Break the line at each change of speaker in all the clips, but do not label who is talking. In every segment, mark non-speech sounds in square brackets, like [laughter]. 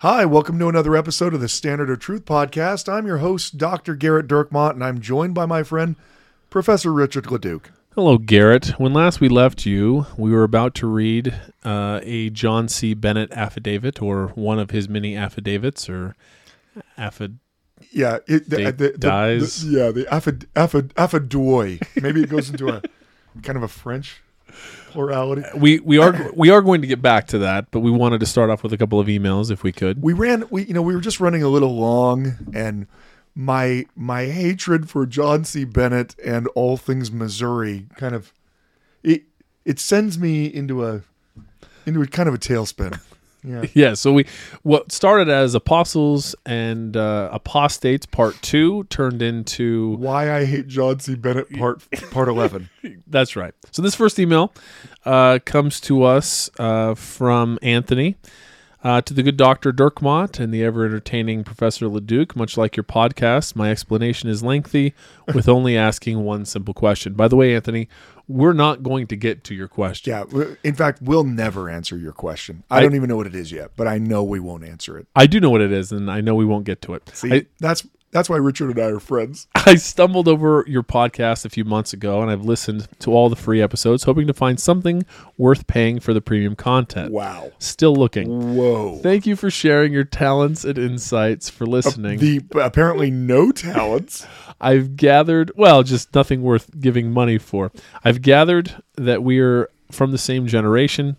Hi, welcome to another episode of the Standard of Truth podcast. I'm your host, Dr. Gerrit Dirkmaat, and I'm joined by my friend, Professor Richard Leduc.
Hello, Gerrit. When last we left you, we were about to read uh, a John C. Bennett affidavit, or one of his many affidavits, or affid.
Yeah, it the, the-
dies.
the- yeah, the affid, affid, affidoy. Maybe it goes into a [laughs] kind of a French plurality.
We we are we are going to get back to that, but we wanted to start off with a couple of emails if we could.
We ran, we you know, we were just running a little long, and my my hatred for John C. Bennett and all things Missouri kind of it it sends me into a into a kind of a tailspin. Yeah. [laughs]
Yeah, so we what started as apostles and uh, apostates part two turned into
Why I hate John C. Bennett [laughs] part part eleven.
That's right. So this first email uh, comes to us uh, from Anthony. Uh, to the good Dr. Dirkmaat and the ever entertaining Professor Leduc, much like your podcast, my explanation is lengthy with [laughs] only asking one simple question. By the way, Anthony, we're not going to get to your question.
Yeah. In fact, we'll never answer your question. I,
I-
don't even know what it is yet, but I know we won't answer it.
I do know what it is, and I know we won't get to it.
See,
I,
that's that's why Richard and I are friends. [laughs]
I stumbled over your podcast a few months ago, and I've listened to all the free episodes, hoping to find something worth paying for the premium content.
Wow.
Still looking.
Whoa.
Thank you for sharing your talents and insights for listening.
The apparently no talents. [laughs]
I've gathered, well, just nothing worth giving money for. I've gathered that we are from the same generation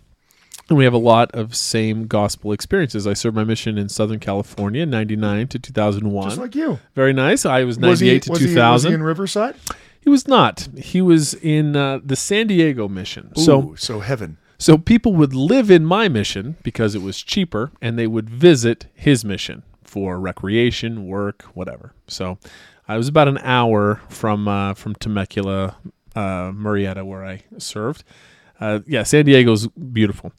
and we have a lot of same gospel experiences. I served my mission in Southern California, 99 to 2001.
Just like you.
Very nice. I was 98
Was he,
to
was he- was he
2000.
in Riverside?
He was not. He was in uh, the San Diego mission. So
Ooh, so heaven.
So people would live in my mission because it was cheaper, and they would visit his mission for recreation, work, whatever. So I was about an hour from uh, from Temecula, uh, Murrieta, where I served. Uh, yeah, San Diego's beautiful.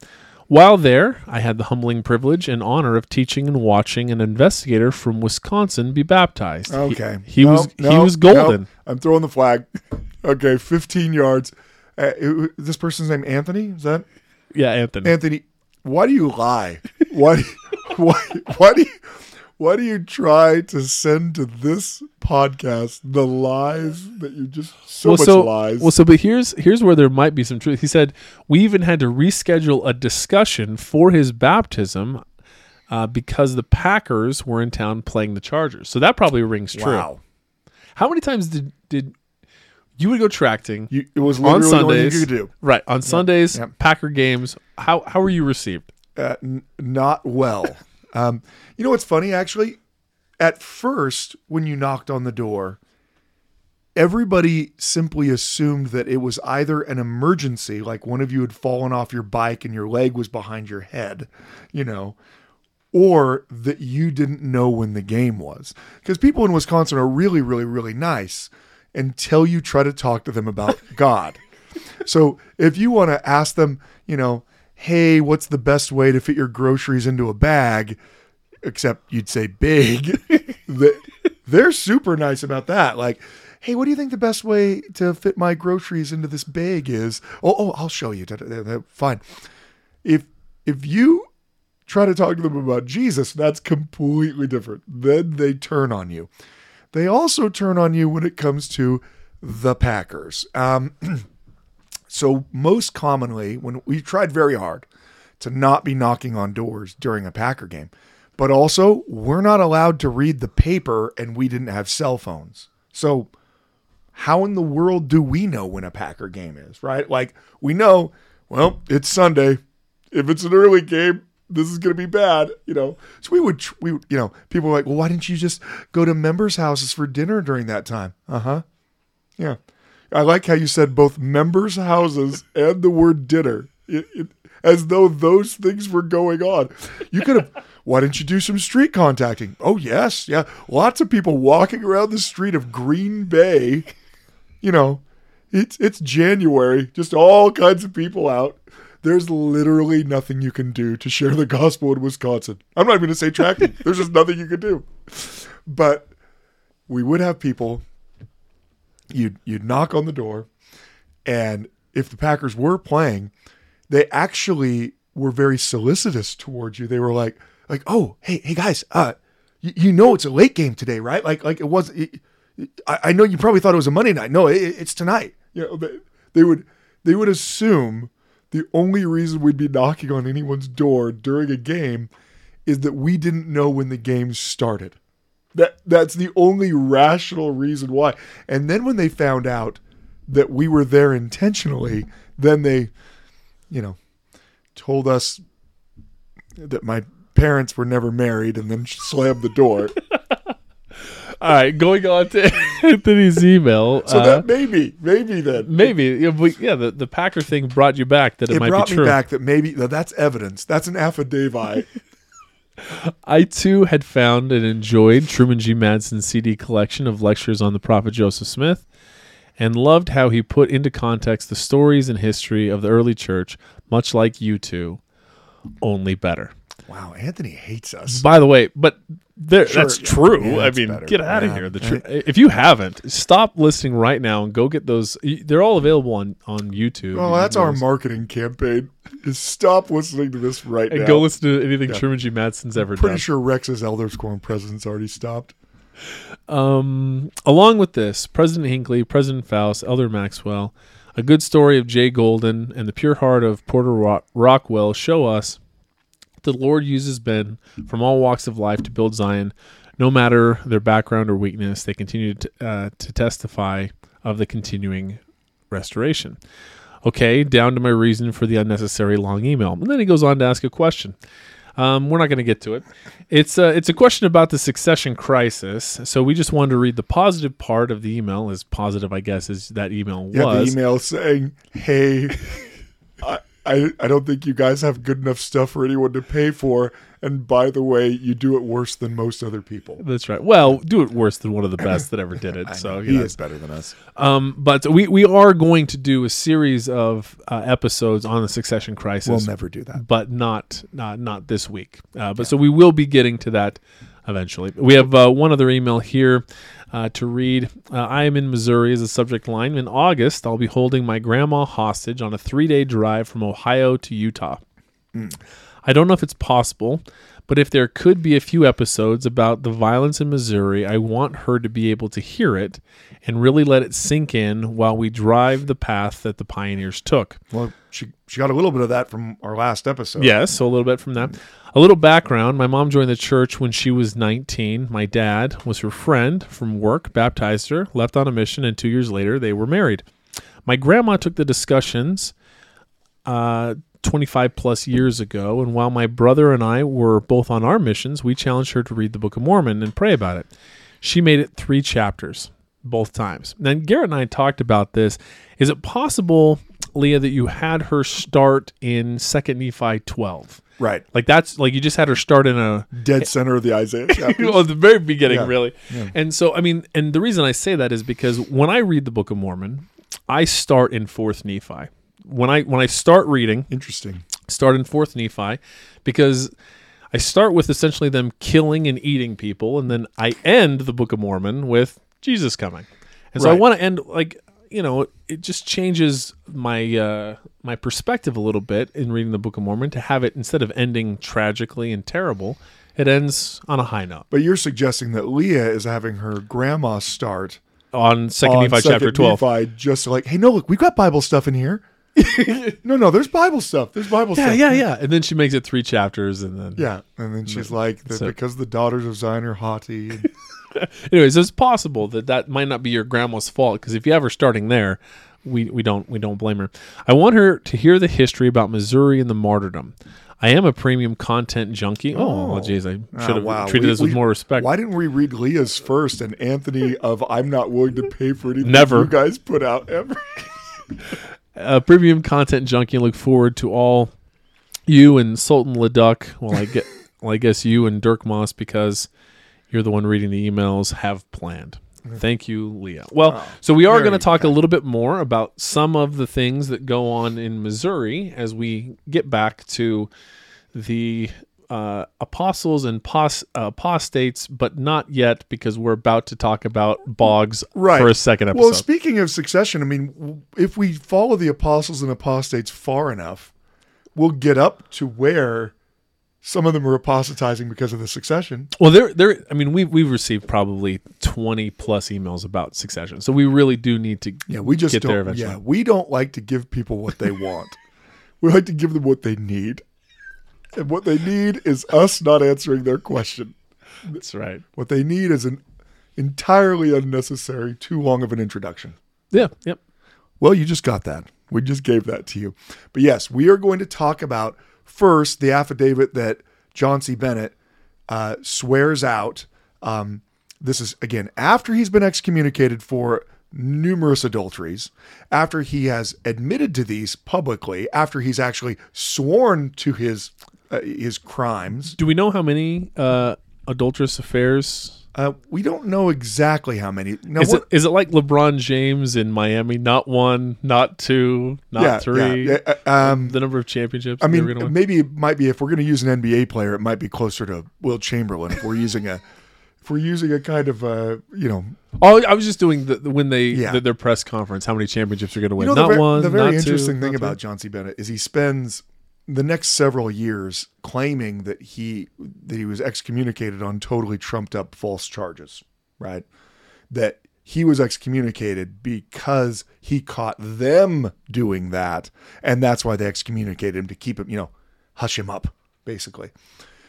While there, I had the humbling privilege and honor of teaching and watching an investigator from Wisconsin be baptized.
Okay.
he,
No,
was he
no,
was
no.
golden.
I'm throwing the flag. [laughs] Okay, 15 yards. Uh, it- this person's name Anthony. Is that
Yeah, Anthony.
Anthony? Why do you lie? Why? [laughs] why? Why do you? Why do you try to send to this podcast the lies that you just so much
so,
lies?
Well, so but here's here's where there might be some truth. He said we even had to reschedule a discussion for his baptism uh, because the Packers were in town playing the Chargers. So that probably rings true.
wow.
How many times did did you would go tracting
You, it was
on
literally the only thing
Sundays?
you could do.
Right on Sundays,
Yep.
Packer games. How how were you received?
uh, n- not well. [laughs] Um, you know what's funny, actually? At first, when you knocked on the door, everybody simply assumed that it was either an emergency, like one of you had fallen off your bike and your leg was behind your head, you know, or that you didn't know when the game was. Because people in Wisconsin are really, really, really nice until you try to talk to them about [laughs] God. So if you want to ask them, you know, hey, what's the best way to fit your groceries into a bag? Except you'd say big. [laughs] They- They're super nice about that. Like, hey, what do you think the best way to fit my groceries into this bag is? Oh, oh, I'll show you. Fine. If if you try to talk to them about Jesus, that's completely different. Then they turn on you. They also turn on you when it comes to the Packers. Um, [clears throat] so most commonly, when we tried very hard to not be knocking on doors during a Packer game, but also we're not allowed to read the paper and we didn't have cell phones. So how in the world do we know when a Packer game is, right? Like we know, well, it's Sunday. If it's an early game, this is going to be bad, you know. So we would, we, you know, people were like, well, why didn't you just go to members' houses for dinner during that time? Uh huh. Yeah. I like how you said both members' houses and the word dinner, it, it, as though those things were going on. You could have. [laughs] Why didn't you do some street contacting? Oh yes, yeah, lots of people walking around the street of Green Bay. You know, it's it's January, just all kinds of people out. There's literally nothing you can do to share the gospel in Wisconsin. I'm not even going to say tracking. There's just nothing you can do. But we would have people. You'd you'd knock on the door, and if the Packers were playing, they actually were very solicitous towards you. They were like, like, oh, hey, hey guys, uh, you, you know it's a late game today, right? Like, like it was. It, I, I know you probably thought it was a Monday night. No, it, it's tonight. You know, they, they would they would assume the only reason we'd be knocking on anyone's door during a game is that we didn't know when the game started. That that's the only rational reason why. And then when they found out that we were there intentionally, then they, you know, told us that my parents were never married and then slammed the door. [laughs]
All right, going on to [laughs] Anthony's email.
So
uh,
that maybe, maybe then
maybe, yeah, but yeah, the, the Packer thing brought you back that it,
it
might
brought
be true.
me back that maybe that that's evidence. That's an affidavit. [laughs]
I too had found and enjoyed Truman G. Madsen's CD collection of lectures on the prophet Joseph Smith and loved how he put into context the stories and history of the early church, much like you two, only better.
wow, Anthony hates us.
By the way, but there,
Sure,
that's true.
Yeah,
I mean,
better.
get out of
Yeah.
here. The tr- if you haven't, stop listening right now and go get those. They're all available on on YouTube.
Oh,
You
that's our marketing campaign. Is stop listening to this right
And
now.
And go listen to anything
Yeah.
Truman G. Madsen's ever
Pretty
done.
Pretty sure Rex's Elder Scorn presence already stopped.
Um, along with this, President Hinckley, President Faust, Elder Maxwell, a good story of J. Golden, and the pure heart of Porter Rock- Rockwell show us the Lord uses men from all walks of life to build Zion. No matter their background or weakness, they continue to, uh, to testify of the continuing restoration. Okay, down to my reason for the unnecessary long email. And then he goes on to ask a question. Um, we're not going to get to it. It's a, it's a question about the succession crisis. So we just wanted to read the positive part of the email, as positive, I guess, as that email
Yeah, the
was.
email saying, "Hey, I, [laughs] I I don't think you guys have good enough stuff for anyone to pay for, and by the way, you do it worse than most other people."
That's right. Well, do it worse than one of the best that ever did [coughs] it. so
he
know.
is better than us.
Um, but we we are going to do a series of uh, episodes on the succession crisis.
We'll never do that.
but not not not this week. Uh, but so we will be getting to that eventually. We have uh, one other email here uh, to read. Uh, I am in Missouri as a subject line. In August, I'll be holding my grandma hostage on a three-day drive from Ohio to Utah. I don't know if it's possible, but if there could be a few episodes about the violence in Missouri, I want her to be able to hear it and really let it sink in while we drive the path that the pioneers took.
Well, she she got a little bit of that from our last episode.
Yes, so a little bit from that. A little background my mom joined the church when she was 19. My dad was her friend from work, baptized her, left on a mission, and two years later they were married. My grandma took the discussions uh, 25 plus years ago, and while my brother and I were both on our missions, we challenged her to read the Book of Mormon and pray about it. She made it three chapters both times. Then Gerrit and I talked about this. Is it possible, Leah, that you had her start in Second Nephi 12?
right.
Like that's like you just had her start in a
Dead center of the Isaiah chapter. [laughs]
well, the very beginning,
Yeah.
really. And so, I mean, and the reason I say that is because when I read the Book of Mormon, I start in Fourth Nephi. When I when I start reading,
Interesting.
start in Fourth Nephi, because I start with essentially them killing and eating people, and then I end the Book of Mormon with Jesus coming. And so I want to end like you know it just changes my uh, my perspective a little bit in reading the Book of Mormon to have it instead of ending tragically and terrible, it ends on a high note
But you're suggesting that Leah is having her grandma start
on Second
on
Nephi chapter
Second
twelve.
Nephi, just like, hey, no, look, we've got Bible stuff in here. [laughs] no, no, there's Bible stuff. There's Bible
Yeah,
stuff.
yeah, yeah. And then she makes it three chapters, and then
Yeah, and then she's like, that
So-
because the daughters of Zion are haughty. And, [laughs]
Anyways, it's possible that that might not be your grandma's fault because if you have her starting there, we, we don't we don't blame her. I want her to hear the history about Missouri and the martyrdom. I am a premium content junkie. Oh,
Oh.
jeez, I
Ah,
should have
wow.
treated
We-
this with
we-
more respect.
Why didn't we read Leah's first and Anthony of I'm not willing to pay for anything
Never.
you guys put out ever? [laughs]
a premium content junkie look forward to all you and Sultan Leduc. Well, I get, [laughs] well, I guess you and Dirk Moss because you're the one reading the emails have planned. Mm-hmm. Thank you, Leah. Well,
Oh,
so we are going to talk a little bit more about some of the things that go on in Missouri as we get back to the uh, apostles and pos- apostates, but not yet because we're about to talk about Boggs
Right.
for a second episode.
Well, speaking of succession, I mean, if we follow the apostles and apostates far enough, we'll get up to where some of them are apostatizing because of the succession.
Well, there, there. I mean, we've we've received probably twenty plus emails about succession, so we really do need to.
Yeah, we just
get there
don't.
eventually.
Yeah, we don't like to give people what they want. [laughs] we like to give them what they need, and what they need is us not answering their question.
That's right.
What they need is an entirely unnecessary, too long of an introduction.
Yeah. Yep.
Well, you just got that. We just gave that to you. But yes, we are going to talk about first the affidavit that John C. Bennett uh, swears out. Um, this is, again, after he's been excommunicated for numerous adulteries, after he has admitted to these publicly, after he's actually sworn to his uh, his crimes.
Do we know how many uh, adulterous affairs?
Uh, we don't know exactly how many. Now,
Is it is it like LeBron James in Miami? Not one, not two, not
yeah,
three.
yeah, yeah, uh, um,
the number of championships.
I mean, maybe it might be if we're going to use an NBA player, it might be closer to Wilt Chamberlain. If we're using a, [laughs] if we're using a kind of a, you know,
oh, I was just doing the, when they the, their press conference. How many championships are going to win?
you know,
not
the,
one.
the very interesting
two,
thing about. John C. Bennett is he spends the next several years claiming that he that he was excommunicated on totally trumped up false charges, right? That he was excommunicated because he caught them doing that, and that's why they excommunicated him to keep him, you know, hush him up, basically.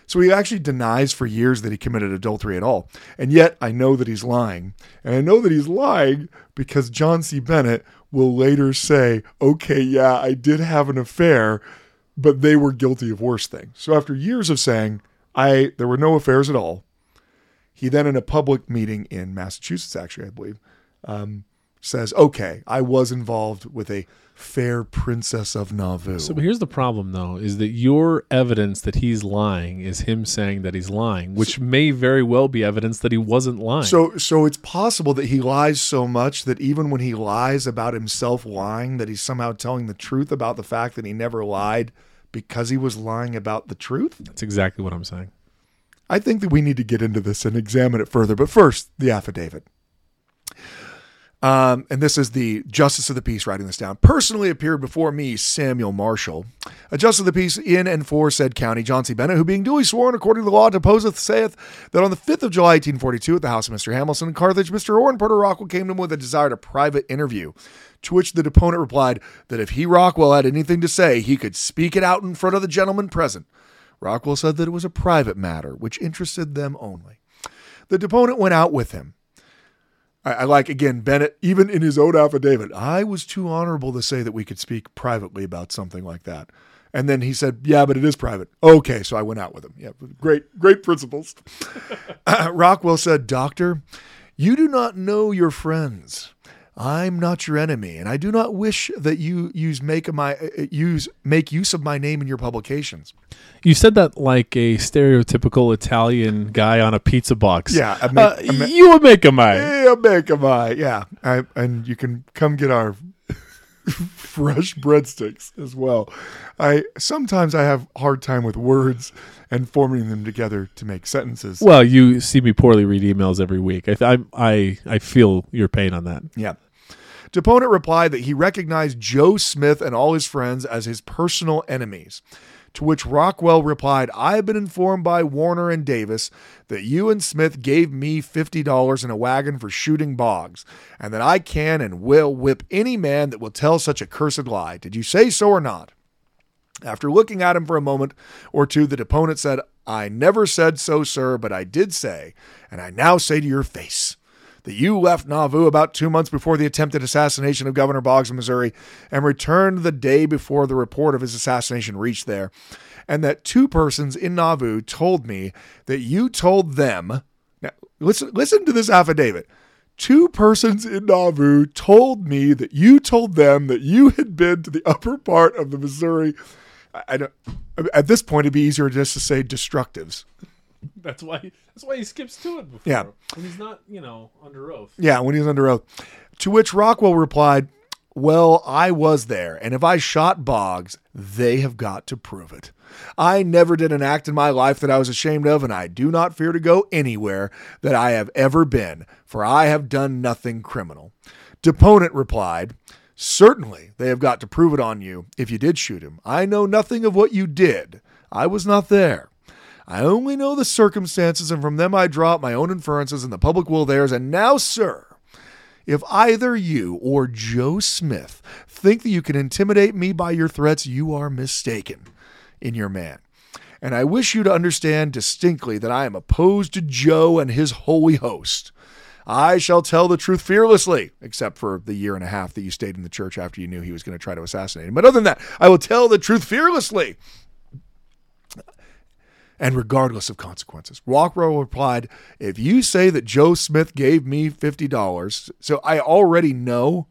So he actually denies for years that he committed adultery at all. And yet I know that he's lying. And I know that he's lying because John C. Bennett will later say, okay, yeah, I did have an affair, but they were guilty of worse things. So after years of saying, I there were no affairs at all, he then in a public meeting in Massachusetts, actually, I believe, um, says, okay, I was involved with a fair princess of Nauvoo.
So here's the problem, though, is that your evidence that he's lying is him saying that he's lying, which may very well be evidence that he wasn't lying.
So so it's possible that he lies so much that even when he lies about himself lying, that he's somehow telling the truth about the fact that he never lied because he was lying about the truth.
that's exactly what I'm saying.
I think that we need to get into this and examine it further. But first, the affidavit. Um, and this is the Justice of the Peace writing this down. Personally appeared before me, Samuel Marshall, a Justice of the Peace in and for said county, John C. Bennett, who being duly sworn according to the law deposeth, saith that on the 5th of July, 1842, at the house of Mr. Hamilton in Carthage, Mr. Orrin Porter Rockwell came to him with a desire to private interview. To which the deponent replied that if he, Rockwell, had anything to say, he could speak it out in front of the gentlemen present. Rockwell said that it was a private matter which interested them only. The deponent went out with him. I, I like again Bennett, even in his own affidavit. I was too honorable to say that we could speak privately about something like that. And then he said, "Yeah, but it is private." Okay, so I went out with him. Yeah, great, great principles. Uh, [laughs] Rockwell said, "Doctor, you do not know your friends. I'm not your enemy, and I do not wish that you use make my uh, use make use of my name in your publications."
You said that like a stereotypical Italian guy on a pizza box.
Yeah, I make-
uh,
I make-
you would make a mine.
Yeah, make a my yeah, I, and you can come get our [laughs] fresh breadsticks as well. I sometimes I have hard time with words and forming them together to make sentences.
Well, you see me poorly read emails every week. I, I, I, I feel your pain on that.
Yeah. Deponent replied that he recognized Joe Smith and all his friends as his personal enemies. To which Rockwell replied, I have been informed by Warner and Davis that you and Smith gave me $50 in a wagon for shooting Boggs, and that I can and will whip any man that will tell such a cursed lie. Did you say so or not? After looking at him for a moment or two, the deponent said, I never said so, sir, but I did say, and I now say to your face, that you left Nauvoo about two months before the attempted assassination of Governor Boggs of Missouri and returned the day before the report of his assassination reached there, and that two persons in Nauvoo told me that you told them. Now, listen, listen to this affidavit. Two persons in Nauvoo told me that you told them that you had been to the upper part of the Missouri. I, I. At this point, it'd be easier just to say destructives.
That's why. That's why he skips to it before.
Yeah.
When he's not, you know, under oath.
Yeah, when he was under oath. To which Rockwell replied, Well, I was there, and if I shot Boggs, they have got to prove it. I never did an act in my life that I was ashamed of, and I do not fear to go anywhere that I have ever been, for I have done nothing criminal. Deponent replied, Certainly, they have got to prove it on you if you did shoot him. I know nothing of what you did. I was not there. I only know the circumstances, and from them I draw my own inferences, and the public will theirs. And now, sir, if either you or Joe Smith think that you can intimidate me by your threats, you are mistaken in your man. And I wish you to understand distinctly that I am opposed to Joe and his holy host. I shall tell the truth fearlessly, except for the year and a half that you stayed in the church after you knew he was going to try to assassinate him. But other than that, I will tell the truth fearlessly and regardless of consequences. Rockwell replied, If you say that Joe Smith gave me $50, so I already know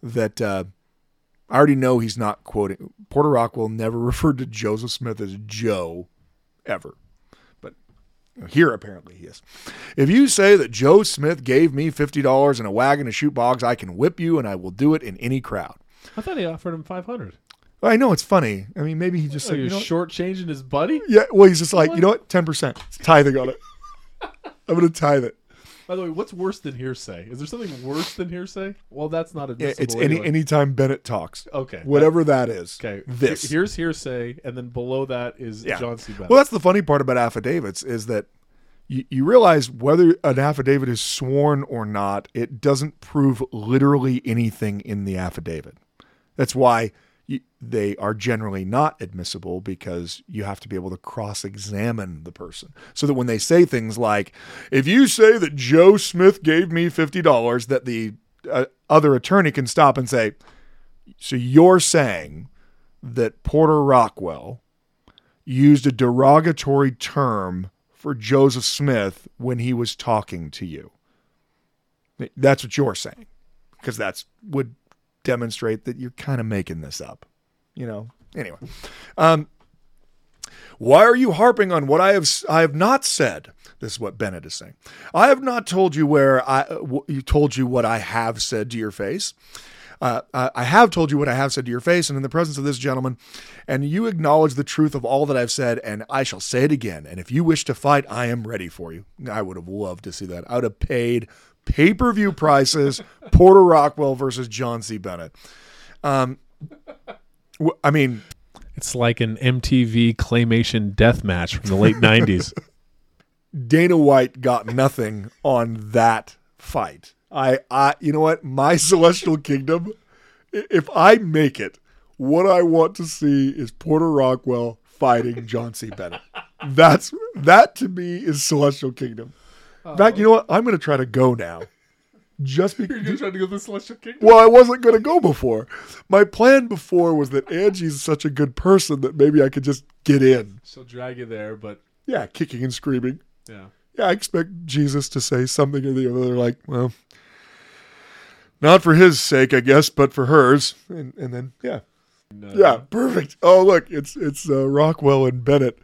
that, uh, I already know he's not quoting. Porter Rockwell never [laughs] referred to Joseph Smith as Joe ever. But here apparently he is. If you say that Joe Smith gave me $50 and a wagon to shoot Boggs, I can whip you and I will do it in any crowd.
I thought he offered him five hundred.
I know it's funny. I mean, maybe he just
So
said,
he
you know,
shortchanging his buddy.
yeah. Well, he's just like, you know what, ten percent, it's tithing on it. I'm gonna tithe it.
By the way, what's worse than hearsay? Is there something worse than hearsay? Well, that's not
Yeah,
admissible.
It's any
anyway.
anytime Bennett talks.
Okay.
Whatever that is.
Okay.
This.
Here's hearsay, and then below that is
Yeah.
John C. Bennett.
Well, that's the funny part about affidavits is that you, you realize whether an affidavit is sworn or not, it doesn't prove literally anything in the affidavit. That's why they are generally not admissible because you have to be able to cross examine the person. So that when they say things like, if you say that Joe Smith gave me $50, that the uh, other attorney can stop and say, so you're saying that Porter Rockwell used a derogatory term for Joseph Smith when he was talking to you. That's what you're saying, because that's would demonstrate that you're kind of making this up. You know. Anyway, um, why are you harping on what I have I have not said? This is what Bennett is saying. I have not told you where I uh, you told you what I have said to your face. Uh, I I have told you what I have said to your face, and in the presence of this gentleman, and you acknowledge the truth of all that I've said, and I shall say it again. And if you wish to fight, I am ready for you. I would have loved to see that. I would have paid pay per view prices [laughs] Porter Rockwell versus John C. Bennett. Um, I mean,
It's like an MTV claymation death match from the late [laughs] '90s.
Dana White got nothing on that fight. I, I, you know what? My [laughs] Celestial Kingdom. If I make it, what I want to see is Porter Rockwell fighting John C. Bennett. That's that to me is Celestial Kingdom. In fact, you know what? I'm going to try to go now. Just because. [laughs]
you trying to go to the Celestial Kingdom?
Well, I wasn't going to go before. My plan before was that Angie's such a good person that maybe I could just get in.
She'll drag you there, but
Yeah, kicking and screaming.
yeah.
Yeah, I expect Jesus to say something or the other, like, well, not for his sake, I guess, but for hers. And, and then, yeah.
No.
Yeah, perfect. Oh, look, it's it's uh, Rockwell and Bennett.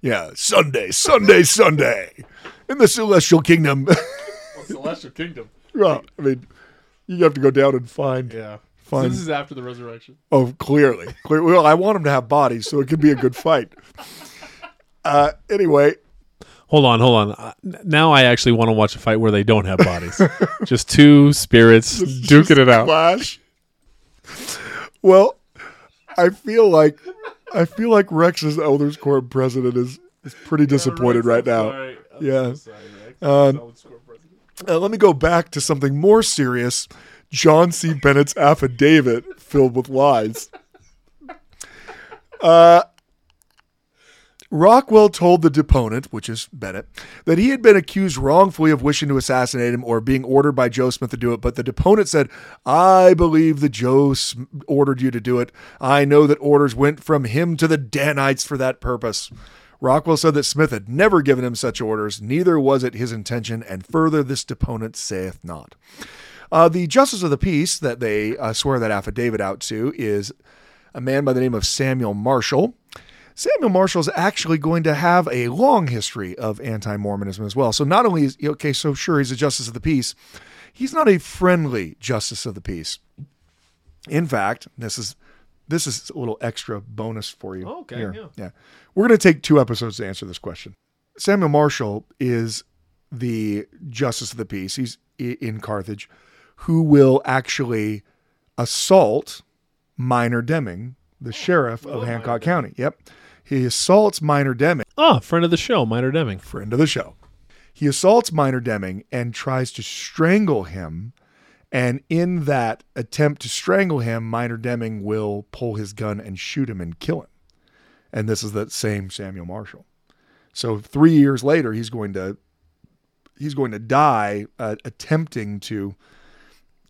Yeah, Sunday, Sunday, Sunday in the Celestial Kingdom. [laughs]
Well, Celestial Kingdom.
Well, I mean, you have to go down and find.
Yeah.
Fine.
So this is after the resurrection.
Oh, clearly, clear. Well, I want them to have bodies, so it could be a good fight. [laughs] Uh, anyway,
Hold on, hold on. Uh, now I actually want to watch a fight where they don't have bodies. [laughs] Just two spirits duking
just
it out.
Clash. Well, I feel like I feel like Rex's Elders Court president is is pretty disappointed right now. Yeah. Um, Uh, let me go back to something more serious. John C. Bennett's affidavit filled with lies. Uh, Rockwell told the deponent, which is Bennett, that he had been accused wrongfully of wishing to assassinate him or being ordered by Joe Smith to do it. But the deponent said, I believe that Joe ordered you to do it. I know that orders went from him to the Danites for that purpose. Rockwell said that Smith had never given him such orders, neither was it his intention, and further, this deponent saith not. Uh, the justice of the peace that they uh, swear that affidavit out to is a man by the name of Samuel Marshall. Samuel Marshall is actually going to have a long history of anti Mormonism as well. So, not only is, okay, so sure, he's a justice of the peace, he's not a friendly justice of the peace. In fact, this is this is a little extra bonus for you.
Okay,
here.
yeah.
yeah. We're going to take two episodes to answer this question. Samuel Marshall is the justice of the peace. He's in Carthage, who will actually assault Minor Deming, the oh, sheriff of Hancock County. Yep. He assaults Minor Deming,
Oh, friend of the show, Minor Deming.
friend of the show. He assaults Minor Deming and tries to strangle him. And in that attempt to strangle him, Minor Deming will pull his gun and shoot him and kill him. And this is that same Samuel Marshall. So three years later, he's going to he's going to die uh, attempting to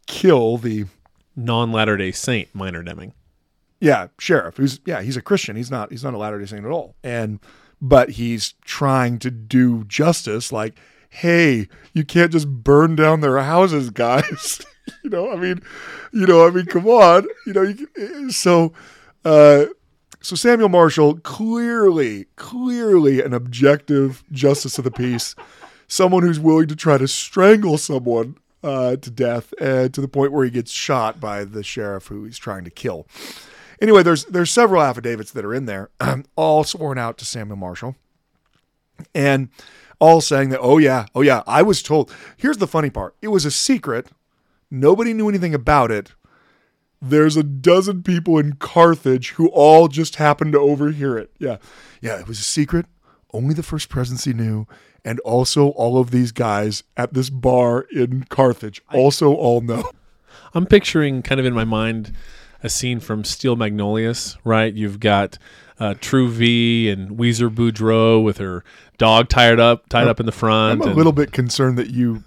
kill the
Non Latter day Saint, Minor Deming.
yeah sheriff who's yeah he's a christian he's not he's not a latter day saint at all and but he's trying to do justice like hey you can't just burn down their houses guys. [laughs] You know i mean you know i mean come on. You know you can, so uh so samuel marshall clearly clearly an objective justice of the peace someone who's willing to try to strangle someone uh, to death and to the point where he gets shot by the sheriff who he's trying to kill. Anyway, there's there's several affidavits that are in there, [clears throat] all sworn out to Samuel Marshall, and all saying that, oh yeah, oh yeah, I was told. Here's the funny part: it was a secret. Nobody knew anything about it. There's a dozen people in Carthage who all just happened to overhear it. Yeah, yeah, it was a secret. Only the first presidency knew, and also all of these guys at this bar in Carthage also all know.
I'm picturing kind of in my mind a scene from Steel Magnolias, right? You've got uh, Truvy and Ouiser Boudreaux with her dog tied up, tied up in the front.
I'm a
and-
little bit concerned that you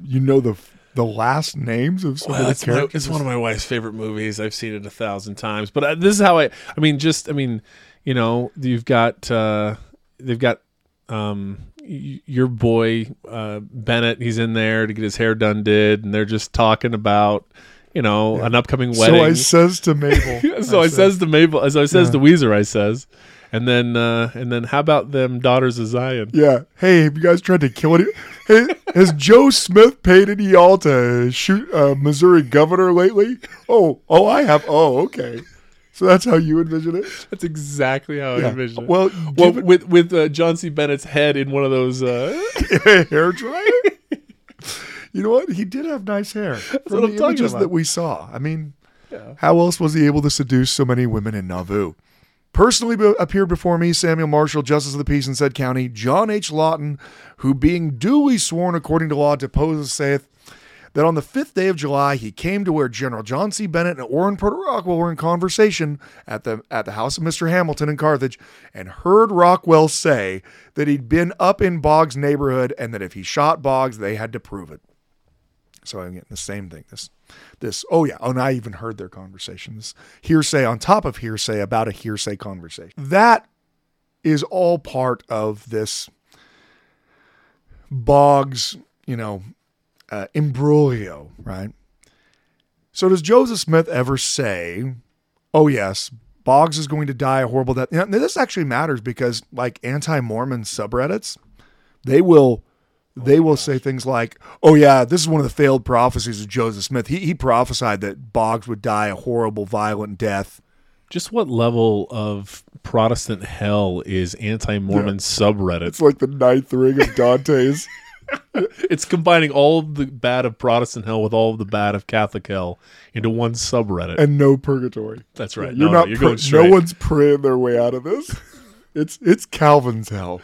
you know the the last names of some
Well,
of the
it's, my,
characters.
it's one of my wife's favorite movies. I've seen it a thousand times. But uh, this is how I. I mean, just I mean, you know, you've got uh, they've got um, y- your boy uh, Bennett. He's in there to get his hair done. Did and they're just talking about you know an upcoming wedding. so.
I says to Mabel. [laughs]
so I,
said,
says to Mabel. So I says
Yeah.
to Ouiser. I says. And then, uh, and then, how about them daughters of Zion?
Yeah. Hey, have you guys tried to kill any? Hey, has Joe Smith paid any y'all to shoot a Missouri governor lately? Oh, oh, I have. Oh, okay. So that's how you envision it.
That's exactly how I envision it.
Well,
well,
given-
with with uh, John C. Bennett's head in one of those. Uh, [laughs]
hair dryer. you know what? He did have nice hair. From
what I'm
the images
about.
that we saw. I mean, how else was he able to seduce so many women in Nauvoo? Personally be- appeared before me Samuel Marshall, Justice of the Peace in said county, John H. Lawton, who being duly sworn according to law deposes, saith that on the fifth day of July he came to where General John C. Bennett and Orrin Porter Rockwell were in conversation at the at the house of Mr. Hamilton in Carthage, and heard Rockwell say that he'd been up in Boggs' neighborhood and that if he shot Boggs, they had to prove it. So I'm getting the same thing. This, this. Oh yeah. Oh, and I even heard their conversations. Hearsay on top of hearsay about a hearsay conversation. That is all part of this Boggs, you know, uh, imbroglio, right? So does Joseph Smith ever say, "Oh yes, Boggs is going to die a horrible death"? Know, this actually matters because, like anti-Mormon subreddits, they will they will say things like, "Oh yeah, this is one of the failed prophecies of Joseph Smith. He he prophesied that Boggs would die a horrible, violent death."
just what level of Protestant hell is anti-Mormon subreddit?
It's like the ninth ring of Dante's. [laughs]
It's combining all of the bad of Protestant hell with all of the bad of Catholic hell into one subreddit.
and no purgatory.
That's right.
You're
No,
not.
no, you're
pr-
going
no one's praying their way out of this. It's it's Calvin's hell.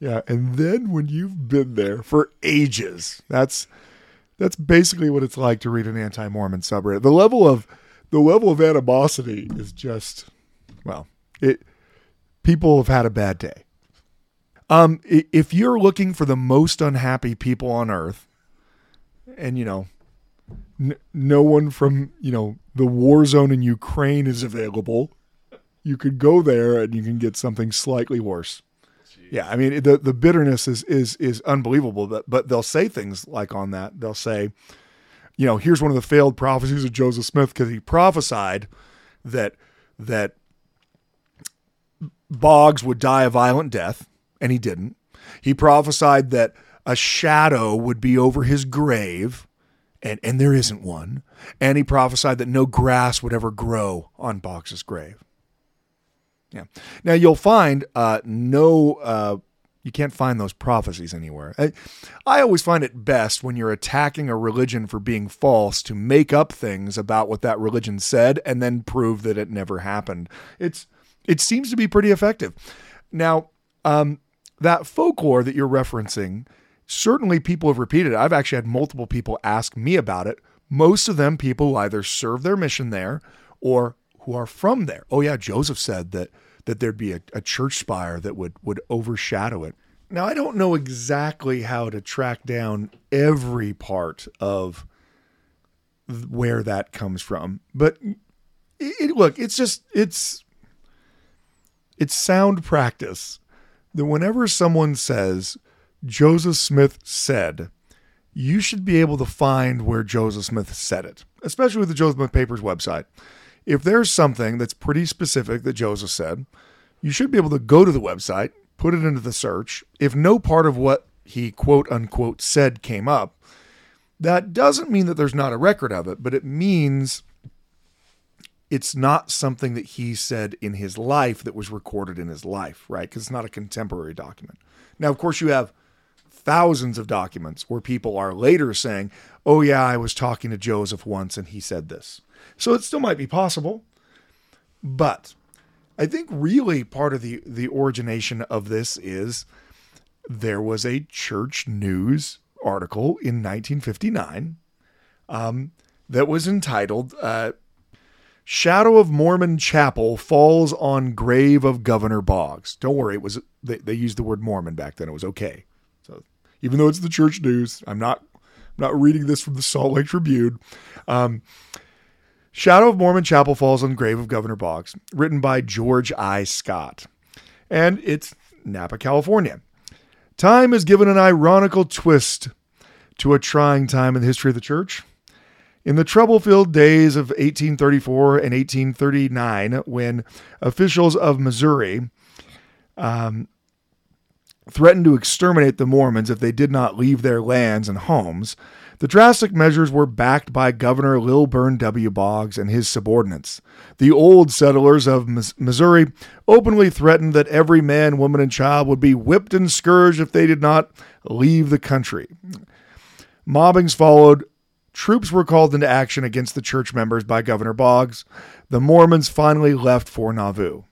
Yeah, and then when you've been there for ages, that's that's basically what it's like to read an anti-Mormon subreddit. The level of the level of animosity is just well, it people have had a bad day. Um, if you're looking for the most unhappy people on earth, and you know, n- no one from you know the war zone in Ukraine is available, you could go there and you can get something slightly worse. Yeah, I mean the the bitterness is is is unbelievable. But but they'll say things like on that they'll say, you know, here's one of the failed prophecies of Joseph Smith because he prophesied that that Boggs would die a violent death, and he didn't. He prophesied that a shadow would be over his grave, and, and there isn't one. And he prophesied that no grass would ever grow on Boggs's grave. Yeah. Now you'll find uh, no, uh, you can't find those prophecies anywhere. I, I always find it best when you're attacking a religion for being false to make up things about what that religion said and then prove that it never happened. It's it seems to be pretty effective. Now, um, that folklore that you're referencing, certainly people have repeated it. I've actually had multiple people ask me about it. Most of them people either serve their mission there or who are from there. Oh yeah, Joseph said that that there'd be a, a church spire that would would overshadow it. Now I don't know exactly how to track down every part of where that comes from, but it, look, it's just it's it's sound practice that whenever someone says Joseph Smith said, you should be able to find where Joseph Smith said it, especially with the Joseph Smith Papers website. If there's something that's pretty specific that Joseph said, you should be able to go to the website, put it into the search. If no part of what he quote unquote said came up, that doesn't mean that there's not a record of it, but it means it's not something that he said in his life that was recorded in his life, right? Because it's not a contemporary document. Now, of course, you have thousands of documents where people are later saying, oh, yeah, I was talking to Joseph once and he said this. So it still might be possible. But I think really part of the, the origination of this is there was a church news article in 1959 um, that was entitled uh, Shadow of Mormon Chapel Falls on Grave of Governor Boggs. Don't worry, it was they, they used the word Mormon back then. It was okay. So even though it's the church news, I'm not I'm not reading this from the Salt Lake Tribune. Um, Shadow of Mormon Chapel Falls on Grave of Governor Boggs, written by George I. Scott. And it's Napa, California. Time has given an ironical twist to a trying time in the history of the church. In the trouble filled days of 1834 and 1839, when officials of Missouri um, threatened to exterminate the Mormons if they did not leave their lands and homes, the drastic measures were backed by Governor Lilburn W. Boggs and his subordinates. The old settlers of Missouri openly threatened that every man, woman, and child would be whipped and scourged if they did not leave the country. Mobbings followed. Troops were called into action against the church members by Governor Boggs. The Mormons finally left for Nauvoo.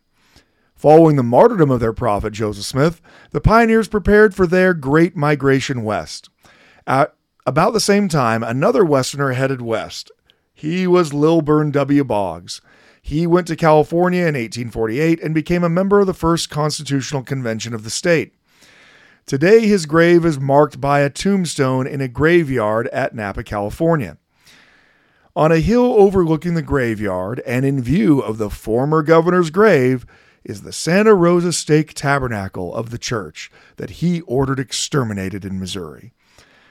Following the martyrdom of their prophet Joseph Smith, the pioneers prepared for their great migration west. At about the same time, another Westerner headed west. He was Lilburn W. Boggs. He went to California in 1848 and became a member of the first Constitutional Convention of the state. Today, his grave is marked by a tombstone in a graveyard at Napa, California. On a hill overlooking the graveyard and in view of the former governor's grave is the Santa Rosa Stake Tabernacle of the church that he ordered exterminated in Missouri.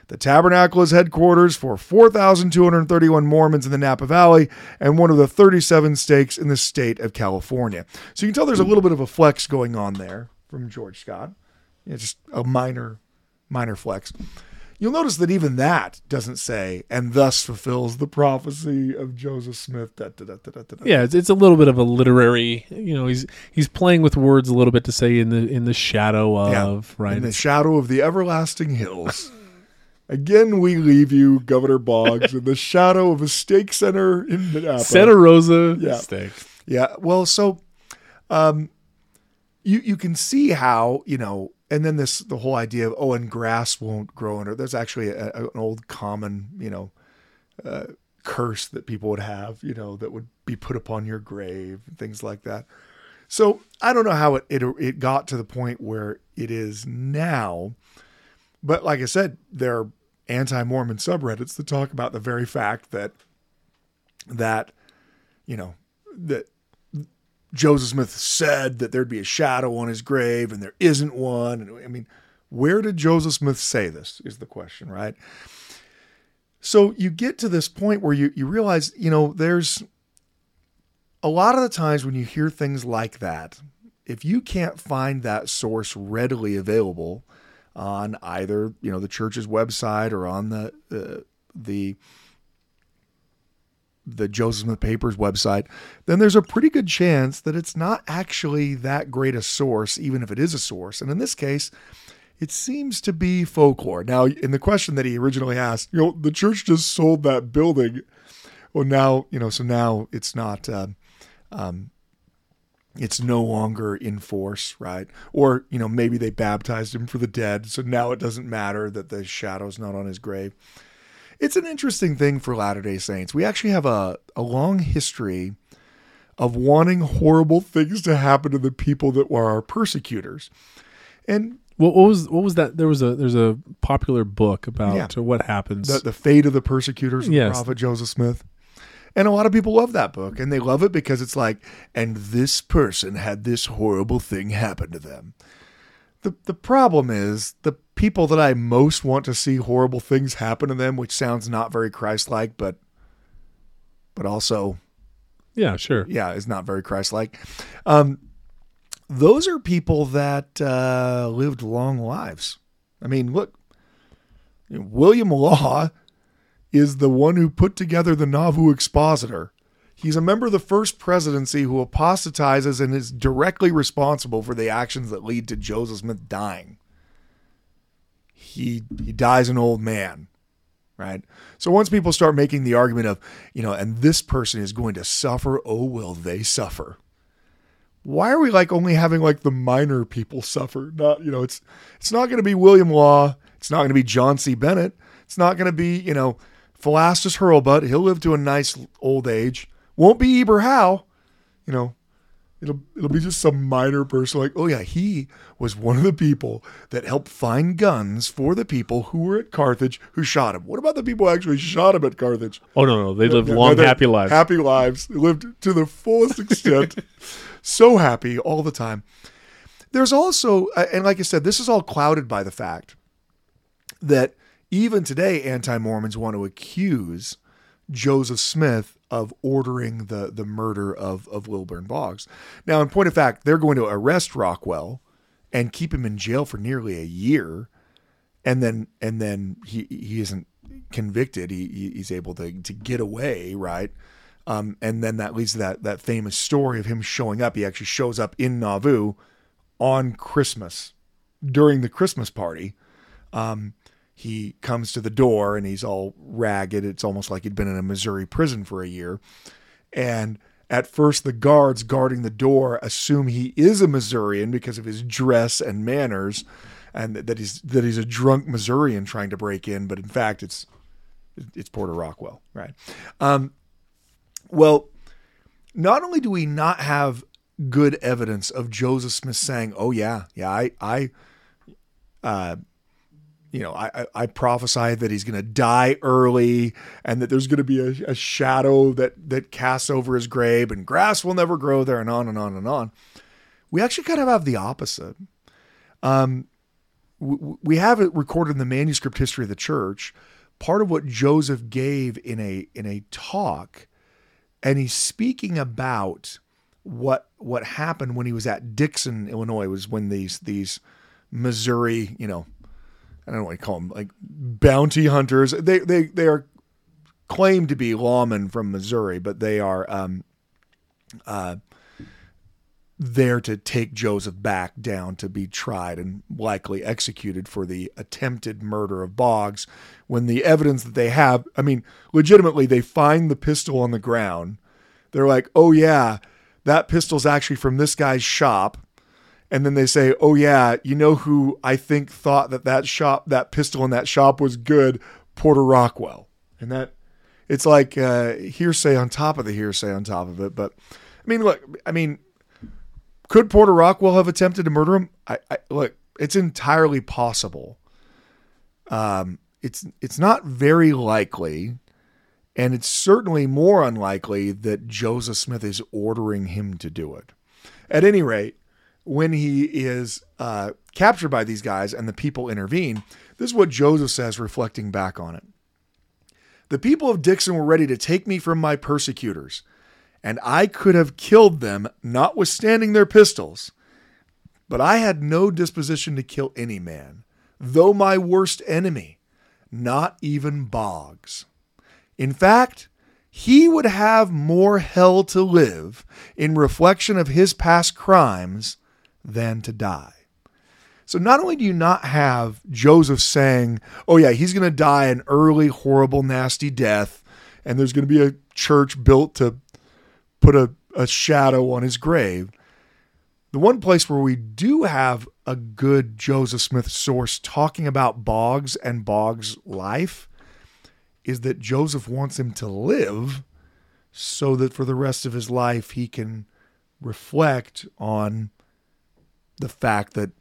The tabernacle is headquarters for 4,231 Mormons in the Napa Valley and one of the 37 stakes in the state of California. So you can tell there's a little bit of a flex going on there from George Scott. It's just a minor, minor flex. You'll notice that even that doesn't say, and thus fulfills the prophecy of Joseph Smith. Da, da, da.
Yeah, it's, it's a little bit of a literary. You know, he's he's playing with words a little bit to say in the in the shadow of right.
In the shadow of the everlasting hills. Again, we leave you, Governor Boggs, in the [laughs] shadow of a stake center in Napa.
Santa Rosa
Yeah.
steak.
Yeah. Well, so um you you can see how, you know, and then this the whole idea of oh and grass won't grow under there's actually a, a- an old common, you know, uh, curse that people would have, you know, that would be put upon your grave and things like that. So I don't know how it, it it got to the point where it is now, but like I said, there are anti-Mormon subreddits that talk about the very fact that that you know that Joseph Smith said that there'd be a shadow on his grave and there isn't one. I mean, where did Joseph Smith say this? Is the question, right? So you get to this point where you, you realize, you know, there's a lot of the times when you hear things like that, if you can't find that source readily available on either, you know, the church's website or on the uh, the the Joseph Smith Papers website, then there's a pretty good chance that it's not actually that great a source, even if it is a source. And in this case, it seems to be folklore. Now, in the question that he originally asked, you know, the church just sold that building. Well, now, you know, so now it's not, uh, um, it's no longer in force, right? Or, you know, maybe they baptized him for the dead. So now it doesn't matter that the shadow's not on his grave. It's an interesting thing for Latter day Saints. We actually have a, a long history of wanting horrible things to happen to the people that were our persecutors. And
What, what was what was that? There was a there's a popular book about
Yeah.
what happens.
the, the fate of the persecutors of
Yes.
prophet Joseph Smith. And a lot of people love that book, and they love it because it's like, and this person had this horrible thing happen to them. The the problem is the people that I most want to see horrible things happen to them, which sounds not very Christ-like, but but also
yeah, sure.
yeah, is not very Christ-like. Um, those are people that uh, lived long lives. I mean, look, William Law is the one who put together the Nauvoo Expositor. He's a member of the first presidency who apostatizes and is directly responsible for the actions that lead to Joseph Smith dying. He he dies an old man, right? So once people start making the argument of, you know, and this person is going to suffer, oh will they suffer? Why are we like only having like the minor people suffer? Not, you know, it's it's not going to be William Law, it's not going to be John C. Bennett, it's not going to be, you know, Philastus Hurlbut. He'll live to a nice old age. Won't be Eber Howe, you know. It'll it'll be just some minor person like, oh yeah, he was one of the people that helped find guns for the people who were at Carthage who shot him. What about the people who actually shot him at Carthage?
Oh no, no, they lived long, happy lives.
Happy lives. They lived to the fullest extent. [laughs] so happy all the time. There's also, uh, and like I said, this is all clouded by the fact that even today, anti Mormons want to accuse Joseph Smith of ordering the the murder of of Lilburn Boggs. Now, in point of fact, they're going to arrest Rockwell and keep him in jail for nearly a year, and then and then he he isn't convicted. He he- he's able to to get away, right? Um, and then that leads to that that famous story of him showing up. He actually shows up in Nauvoo on Christmas during the Christmas party. Um, he comes to the door and he's all ragged. It's almost like he'd been in a Missouri prison for a year. And at first, the guards guarding the door assume he is a Missourian because of his dress and manners, and that he's that he's a drunk Missourian trying to break in. But in fact, it's it's Porter Rockwell, right? Um, well, not only do we not have good evidence of Joseph Smith saying, "Oh yeah, yeah, I, I, uh, you know, I, I, I prophesy that he's going to die early, and that there's going to be a, a shadow that that casts over his grave, and grass will never grow there, and on and on and on." We actually kind of have the opposite. Um, w- we have it recorded in the manuscript history of the church. Part of what Joseph gave in a in a talk, and he's speaking about what what happened when he was at Dixon, Illinois, was when these these Missouri, you know, I don't know what you call them, like bounty hunters. They they they are claimed to be lawmen from Missouri, but they are um, uh, there to take Joseph back down to be tried and likely executed for the attempted murder of Boggs. When the evidence that they have, I mean, legitimately, they find the pistol on the ground. They're like, oh, yeah, that pistol's actually from this guy's shop. And then they say, oh, yeah, you know who I think thought that that shop, that pistol in that shop was good? Porter Rockwell. And that, it's like uh, hearsay on top of the hearsay on top of it. But I mean, look, I mean, Could Porter Rockwell have attempted to murder him? I, I look, it's entirely possible. Um, it's it's not very likely, and it's certainly more unlikely that Joseph Smith is ordering him to do it. At any rate, when he is uh, captured by these guys and the people intervene, this is what Joseph says, reflecting back on it. The people of Dixon were ready to take me from my persecutors, and I could have killed them, notwithstanding their pistols. But I had no disposition to kill any man, though my worst enemy, not even Boggs. In fact, he would have more hell to live in reflection of his past crimes than to die. So not only do you not have Joseph saying, "Oh yeah, he's going to die an early, horrible, nasty death," and there's going to be a church built to put a, a shadow on his grave. The one place where we do have a good Joseph Smith source talking about Boggs and Boggs' life is that Joseph wants him to live so that for the rest of his life he can reflect on the fact that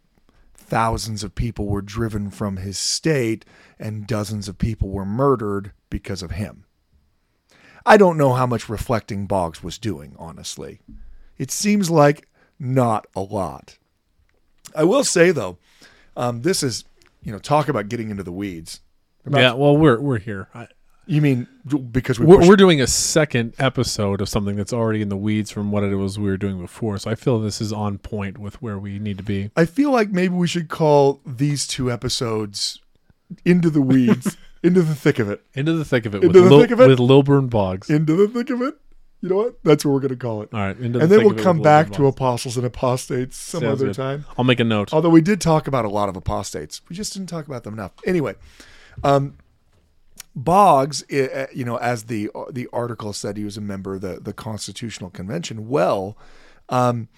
thousands of people were driven from his state and dozens of people were murdered because of him. I don't know how much reflecting Boggs was doing, honestly. It seems like not a lot. I will say though, um, this is you know talk about getting into the weeds. About-
yeah, well, we're we're here. I,
You mean because we
we're, we're doing a second episode of something that's already in the weeds from what it was we were doing before. So I feel this is on point with where we need to be.
I feel like maybe we should call these two episodes into the weeds, [laughs] into the thick of it,
Into the thick of it
Into
with
the
Lil,
thick of it?
with Lilburn Boggs.
into the thick of it. You know what? That's what we're going to call it.
All right, into the
and then we'll come back to apostles and apostates some
Sounds
other
good.
time.
I'll make a note.
Although we did talk about a lot of apostates, we just didn't talk about them enough. Anyway, um, Boggs, eh, you know, as the the article said, he was a member of the the Constitutional Convention. Well, um,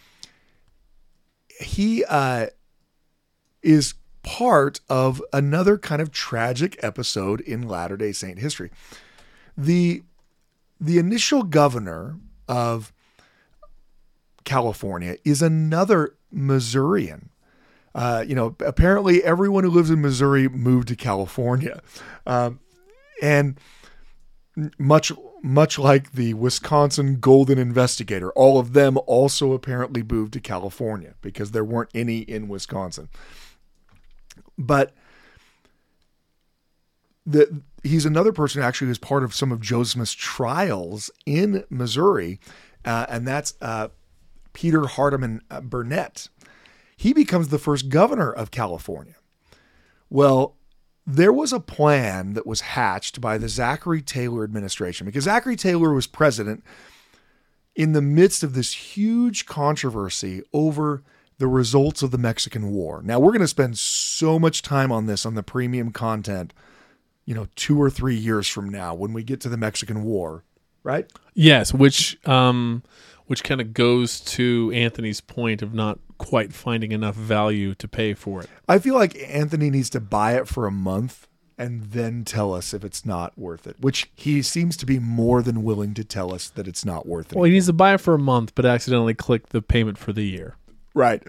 he uh, is part of another kind of tragic episode in Latter Day Saint history. the The initial governor of California is another Missourian. Uh, you know, apparently everyone who lives in Missouri moved to California, um, and much much like the Wisconsin Golden Investigator, all of them also apparently moved to California because there weren't any in Wisconsin. But the he's another person actually was part of some of Joseph Smith's trials in Missouri, uh, and that's uh, Peter Hardeman uh, Burnett. He becomes the first governor of California. Well, there was a plan that was hatched by the Zachary Taylor administration because Zachary Taylor was president in the midst of this huge controversy over the results of the Mexican War. Now, we're going to spend so much time on this on the premium content, you know, two or three years from now when we get to the Mexican War, right?
Yes, which um, which kind of goes to Anthony's point of not quite finding enough value to pay for it.
I feel like Anthony needs to buy it for a month and then tell us if it's not worth it, which he seems to be more than willing to tell us that it's not worth it.
Well, he needs to buy it for a month, but accidentally click the payment for the year.
Right.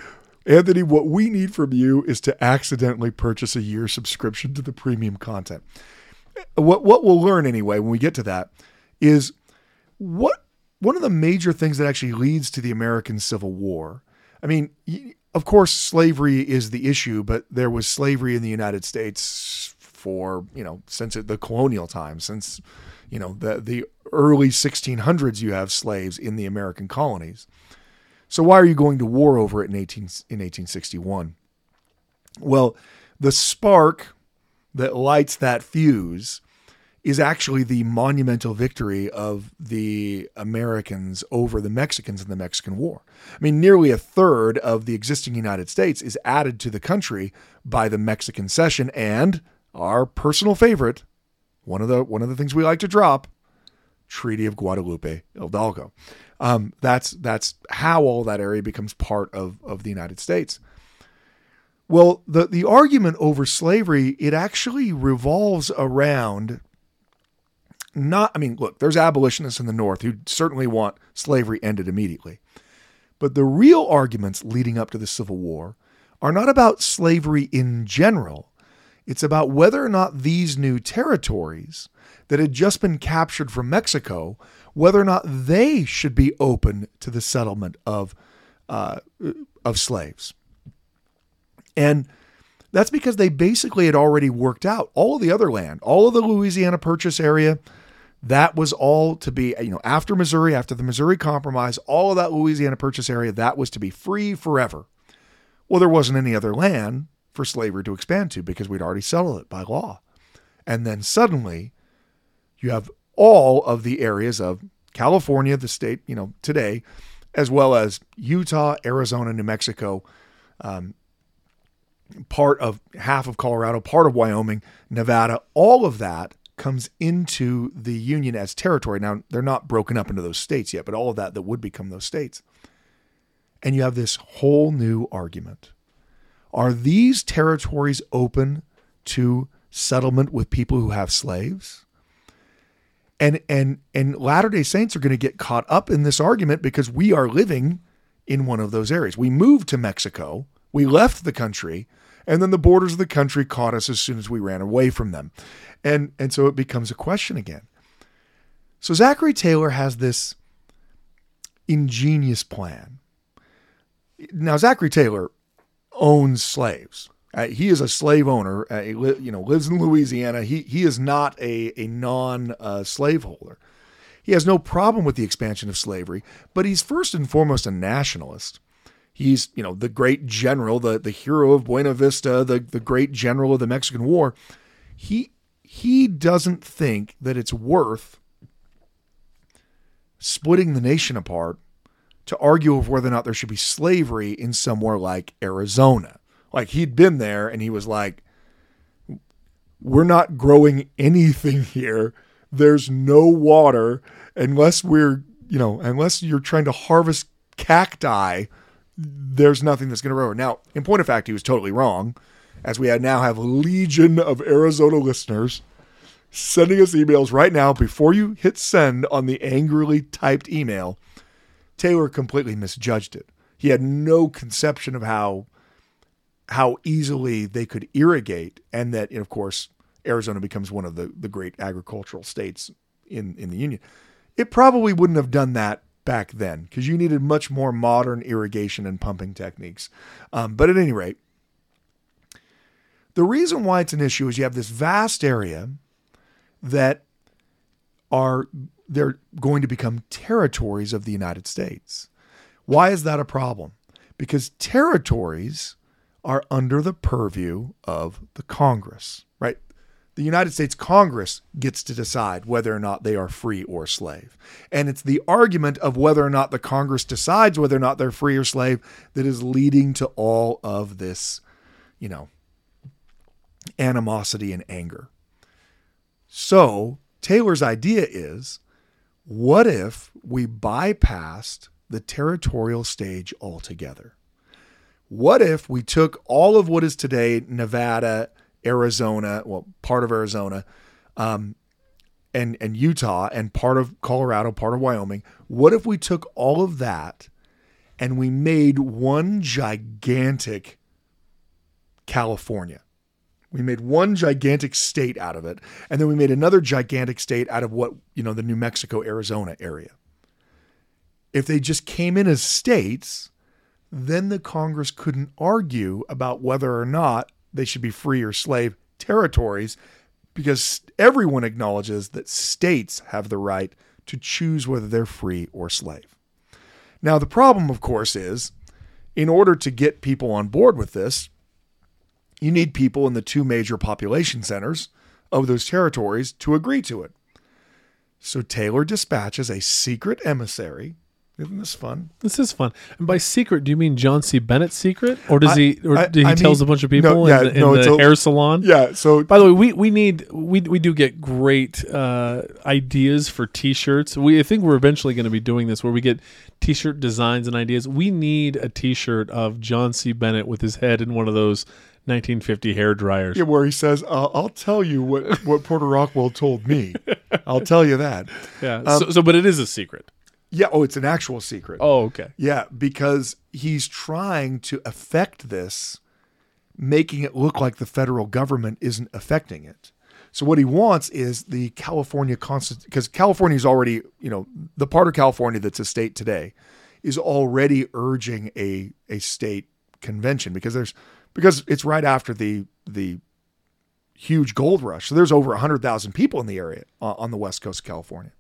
Anthony, what we need from you is to accidentally purchase a year subscription to the premium content. What what we'll learn anyway when we get to that is what one of the major things that actually leads to the American Civil War. I mean, of course, slavery is the issue, but there was slavery in the United States for you know since the colonial times, since you know the the early 1600s. You have slaves in the American colonies. So why are you going to war over it in 18 in 1861? Well, the spark that lights that fuse is actually the monumental victory of the Americans over the Mexicans in the Mexican War. I mean, nearly a third of the existing United States is added to the country by the Mexican cession and our personal favorite, one of the one of the things we like to drop, Treaty of Guadalupe Hidalgo. Um, that's that's how all that area becomes part of, of the United States. Well, the, the argument over slavery, it actually revolves around not, I mean, look, there's abolitionists in the North who certainly want slavery ended immediately. But the real arguments leading up to the Civil War are not about slavery in general. It's about whether or not these new territories that had just been captured from Mexico, whether or not they should be open to the settlement of uh, of slaves. And that's because they basically had already worked out all of the other land, all of the Louisiana Purchase area. That was all to be, you know, after Missouri, after the Missouri Compromise, all of that Louisiana Purchase area, that was to be free forever. Well, there wasn't any other land for slavery to expand to because we'd already settled it by law. And then suddenly you have all of the areas of California, the state, you know, today, as well as Utah, Arizona, New Mexico, um, part of half of Colorado, part of Wyoming, Nevada, all of that comes into the union as territory. Now, they're not broken up into those states yet, but all of that that would become those states. And you have this whole new argument. Are these territories open to settlement with people who have slaves? And and and Latter-day Saints are going to get caught up in this argument because we are living in one of those areas. We moved to Mexico, we left the country, and then the borders of the country caught us as soon as we ran away from them. And and so it becomes a question again. So Zachary Taylor has this ingenious plan. Now Zachary Taylor owns slaves. Uh, he is a slave owner. Uh, he li- you know lives in Louisiana. He he is not a a non uh, slaveholder. He has no problem with the expansion of slavery, but he's first and foremost a nationalist. He's you know the great general, the the hero of Buena Vista, the the great general of the Mexican War. He he doesn't think that it's worth splitting the nation apart to argue of whether or not there should be slavery in somewhere like Arizona. Like he'd been there and he was like, we're not growing anything here. There's no water unless we're, you know, unless you're trying to harvest cacti, there's nothing that's going to grow. Now, in point of fact, he was totally wrong, as we now have a legion of Arizona listeners sending us emails right now before you hit send on the angrily typed email. Taylor completely misjudged it. He had no conception of how how easily they could irrigate, and that, of course, Arizona becomes one of the, the great agricultural states in, in the Union. It probably wouldn't have done that back then because you needed much more modern irrigation and pumping techniques. Um, but at any rate, the reason why it's an issue is you have this vast area that are they're going to become territories of the United States. Why is that a problem? Because territories are under the purview of the Congress, right? The United States Congress gets to decide whether or not they are free or slave. And it's the argument of whether or not the Congress decides whether or not they're free or slave that is leading to all of this, you know, animosity and anger. So, Taylor's idea is what if we bypassed the territorial stage altogether? What if we took all of what is today Nevada, Arizona, well, part of Arizona, um, and and Utah, and part of Colorado, part of Wyoming? What if we took all of that and we made one gigantic California? We made one gigantic state out of it, and then we made another gigantic state out of what you know the New Mexico, Arizona area. If they just came in as states then the Congress couldn't argue about whether or not they should be free or slave territories because everyone acknowledges that states have the right to choose whether they're free or slave. Now, the problem, of course, is in order to get people on board with this, you need people in the two major population centers of those territories to agree to it. So Taylor dispatches a secret emissary isn't this fun?
This is fun. And by secret, do you mean John C. Bennett's secret, or does
I-
he, or
I-
he
I
tells
mean-
a bunch of people
no, yeah,
in the, in
no,
the
a-
hair salon?
Yeah. So
By the way, we, we need we we do get great uh, ideas for T-shirts. We I think we're eventually going to be doing this where we get T-shirt designs and ideas. We need a T-shirt of John C. Bennett with his head in one of those 1950 hair dryers.
yeah, where he says, uh, "I'll tell you what what Porter Rockwell told me. I'll tell you that." [laughs]
Yeah.
Um,
so, so, but it is a secret.
Yeah. Oh, it's an actual secret.
Oh, okay.
Yeah, because he's trying to affect this, making it look like the federal government isn't affecting it. So what he wants is the California Constitution, because California is already, you know, the part of California that's a state today is already urging a a state convention because there's because it's right after the the huge gold rush. So there's over 100,000 people in the area uh, on the west coast of California.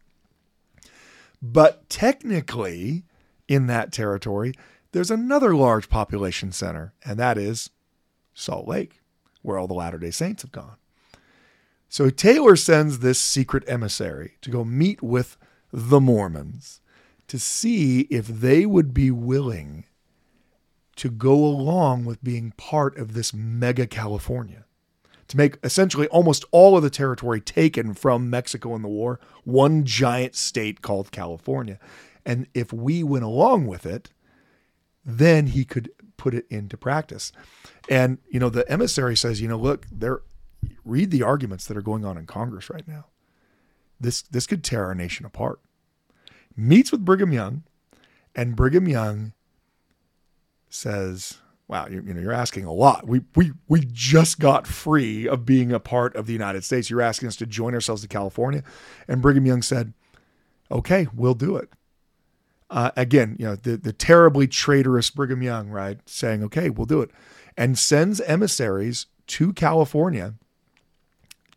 But technically, in that territory, there's another large population center, and that is Salt Lake, where all the Latter day Saints have gone. So Taylor sends this secret emissary to go meet with the Mormons to see if they would be willing to go along with being part of this mega California. To make essentially almost all of the territory taken from Mexico in the war one giant state called California. And if we went along with it, then he could put it into practice. And, you know, the emissary says, you know, look, there, read the arguments that are going on in Congress right now. This, this could tear our nation apart. Meets with Brigham Young, and Brigham Young says, wow, you, you know, you're asking a lot. We, we, we just got free of being a part of the United States. You're asking us to join ourselves to California. And Brigham Young said, okay, we'll do it. Uh, again, you know, the, the terribly traitorous Brigham Young, right, saying, okay, we'll do it, and sends emissaries to California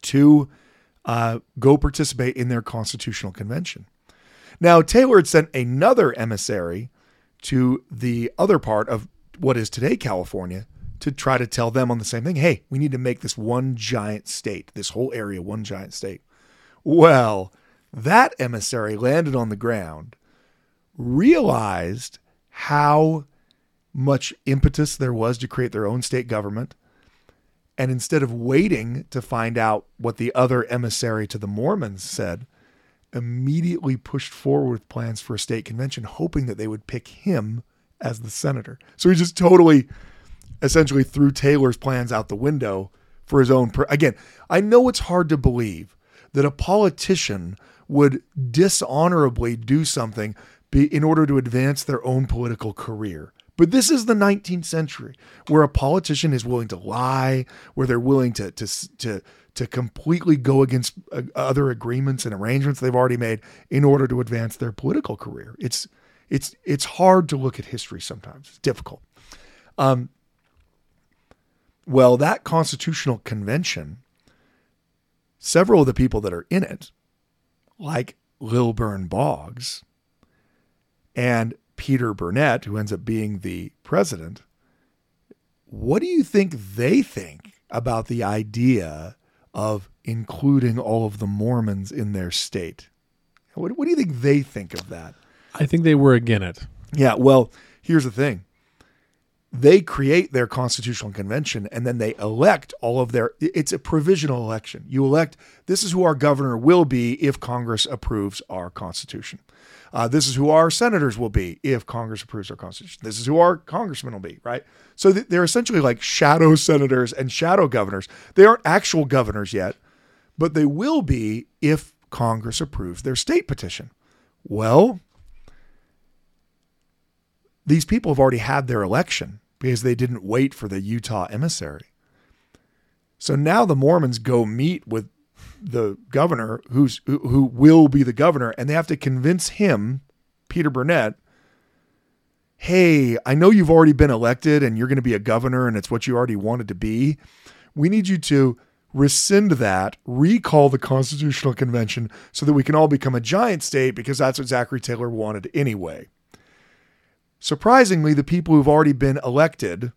to uh, go participate in their constitutional convention. Now, Taylor had sent another emissary to the other part of what is today California to try to tell them on the same thing. Hey, we need to make this one giant state, this whole area one giant state. Well, that emissary landed on the ground, realized how much impetus there was to create their own state government. And instead of waiting to find out what the other emissary to the Mormons said, immediately pushed forward with plans for a state convention, hoping that they would pick him as the senator. So he just totally, essentially, threw Taylor's plans out the window for his own. Per- Again, I know it's hard to believe that a politician would dishonorably do something be, in order to advance their own political career. But this is the 19th century where a politician is willing to lie, where they're willing to to to to completely go against uh, other agreements and arrangements they've already made in order to advance their political career. It's it's it's hard to look at history sometimes. It's difficult. Um, well, that constitutional convention, several of the people that are in it, like Lilburn Boggs and Peter Burnett, who ends up being the president, what do you think they think about the idea of including all of the Mormons in their state? What, what do you think they think of that?
I think they were again it.
Yeah, well, here's the thing. They create their constitutional convention and then they elect all of their it's a provisional election. You elect this is who our governor will be if Congress approves our constitution. Uh, this is who our senators will be if Congress approves our constitution. This is who our congressmen will be, right? So th- they're essentially like shadow senators and shadow governors. They aren't actual governors yet, but they will be if Congress approves their state petition. Well, these people have already had their election because they didn't wait for the Utah emissary. So now the Mormons go meet with the governor who's who, who will be the governor and they have to convince him, Peter Burnett, "Hey, I know you've already been elected and you're going to be a governor and it's what you already wanted to be. We need you to rescind that, recall the Constitutional Convention so that we can all become a giant state because that's what Zachary Taylor wanted anyway." Surprisingly, the people who've already been elected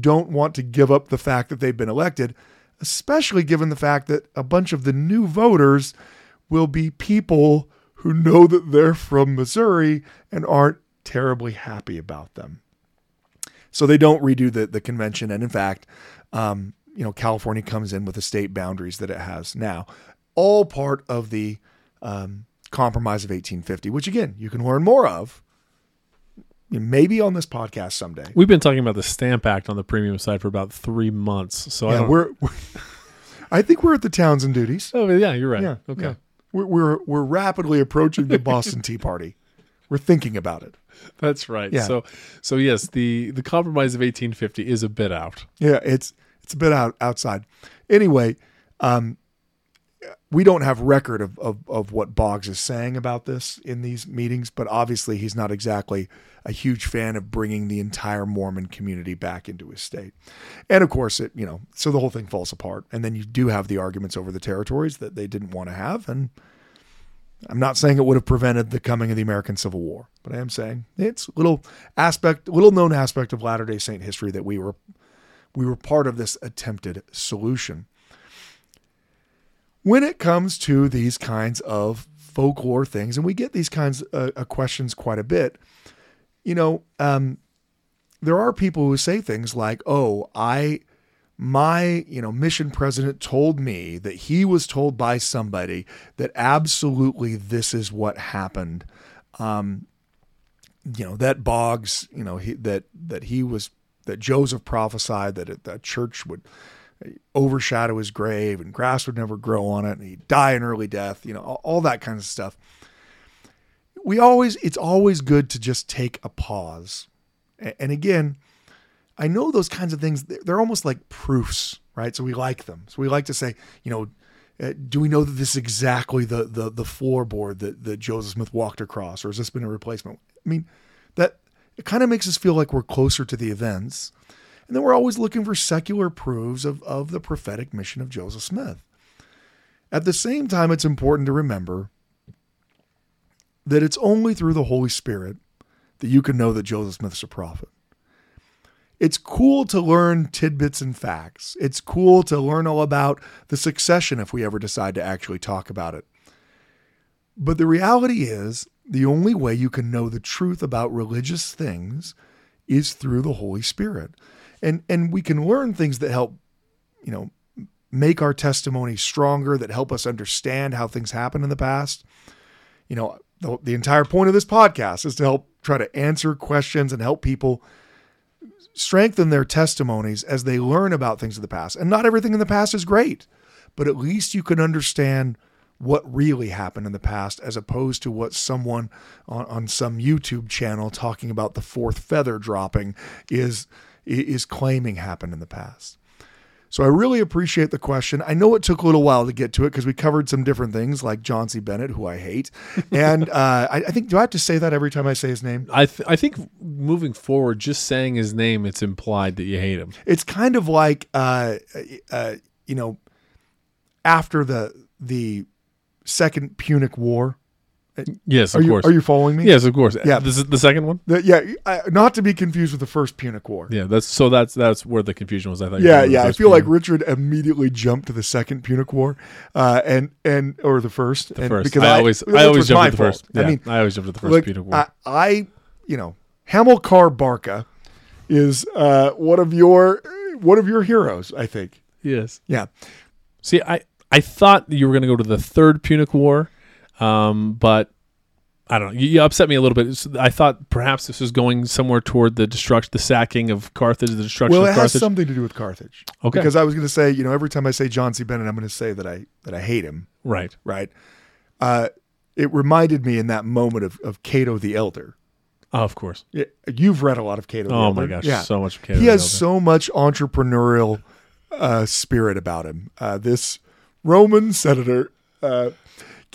don't want to give up the fact that they've been elected, especially given the fact that a bunch of the new voters will be people who know that they're from Missouri and aren't terribly happy about them. So they don't redo the, the convention. And in fact, um, you know, California comes in with the state boundaries that it has now, all part of the um, Compromise of 1850, which again, you can learn more of maybe on this podcast someday.
We've been talking about the Stamp Act on the premium side for about three months. So I
Yeah,
don't.
we're, we're I think we're at the Townshend duties.
oh yeah, you're right.
Yeah.
okay.
yeah. We're, we're we're rapidly approaching the Boston Tea Party. We're thinking about it.
That's right.
Yeah.
So, so yes, the the compromise of 1850 is a bit out.
Yeah, it's it's a bit out outside. Anyway, um, we don't have record of, of of what Boggs is saying about this in these meetings, but obviously he's not exactly a huge fan of bringing the entire Mormon community back into his state. And of course, it you know, so the whole thing falls apart. And then you do have the arguments over the territories that they didn't want to have, and I'm not saying it would have prevented the coming of the American Civil War, but I am saying it's little aspect, little known aspect of Latter Day Saint history that we were we were part of this attempted solution. When it comes to these kinds of folklore things, and we get these kinds uh, of questions quite a bit, you know, um, there are people who say things like, "Oh, I." my you know mission president told me that he was told by somebody that absolutely this is what happened um you know that boggs you know he, that that he was that joseph prophesied that it, that church would overshadow his grave and grass would never grow on it and he'd die an early death you know all, that kind of stuff we always it's always good to just take a pause and again I know those kinds of things, they're almost like proofs, right? So we like them. So we like to say, you know, uh, do we know that this is exactly the the the floorboard that, that Joseph Smith walked across, or has this been a replacement? I mean, that it kind of makes us feel like we're closer to the events. And then we're always looking for secular proofs of, of the prophetic mission of Joseph Smith. At the same time, it's important to remember that it's only through the Holy Spirit that you can know that Joseph Smith is a prophet it's cool to learn tidbits and facts. It's cool to learn all about the succession if we ever decide to actually talk about it. But the reality is, the only way you can know the truth about religious things is through the Holy Spirit. And and we can learn things that help, you know, make our testimony stronger, that help us understand how things happened in the past. You know, the, the entire point of this podcast is to help try to answer questions and help people strengthen their testimonies as they learn about things of the past. And not everything in the past is great, but at least you can understand what really happened in the past as opposed to what someone on, on some YouTube channel talking about the fourth feather dropping is is claiming happened in the past. So I really appreciate the question. I know it took a little while to get to it because we covered some different things like John C. Bennett, who I hate, [laughs] and uh, I, I, think do I have to say that every time I say his name?
I th- I think moving forward, just saying his name, it's implied that you hate him.
It's kind of like uh, uh, you know after the the second Punic War.
Yes,
are
of
you,
course.
Are you following me?
Yes, of course.
Yeah.
This is the second one.
The, yeah, uh, not to be confused with the first Punic War.
Yeah, that's so that's that's where the confusion was. I thought. you were
Yeah, yeah. I feel like Richard immediately jumped to the second Punic War, uh, and and or the first.
The
and
first.
Because
I always I always jump to the first. Yeah,
I mean,
I always jump to the first
Look,
Peter War.
I, I, you know, Hamilcar Barca is uh, one of your one of your heroes. I think.
yes.
Yeah.
See, I I thought you were going to go to the third Punic War, um, but I don't know. You, you upset me a little bit. I thought perhaps this was going somewhere toward the destruction, the sacking of Carthage, the destruction
Well, it
of
has
Carthage.
something to do with Carthage.
Okay.
Because I was going to say, you know, every time I say John C. Bennett, I'm going to say that I that I hate him.
right.
Right. Uh, it reminded me in that moment of of Cato the Elder.
Oh, of course.
Yeah, You've read a lot of Cato. the
Oh
Elder.
my gosh,
Yeah.
so much. Canada
he has
Elder.
so much entrepreneurial uh, spirit about him. Uh, this Roman senator, uh,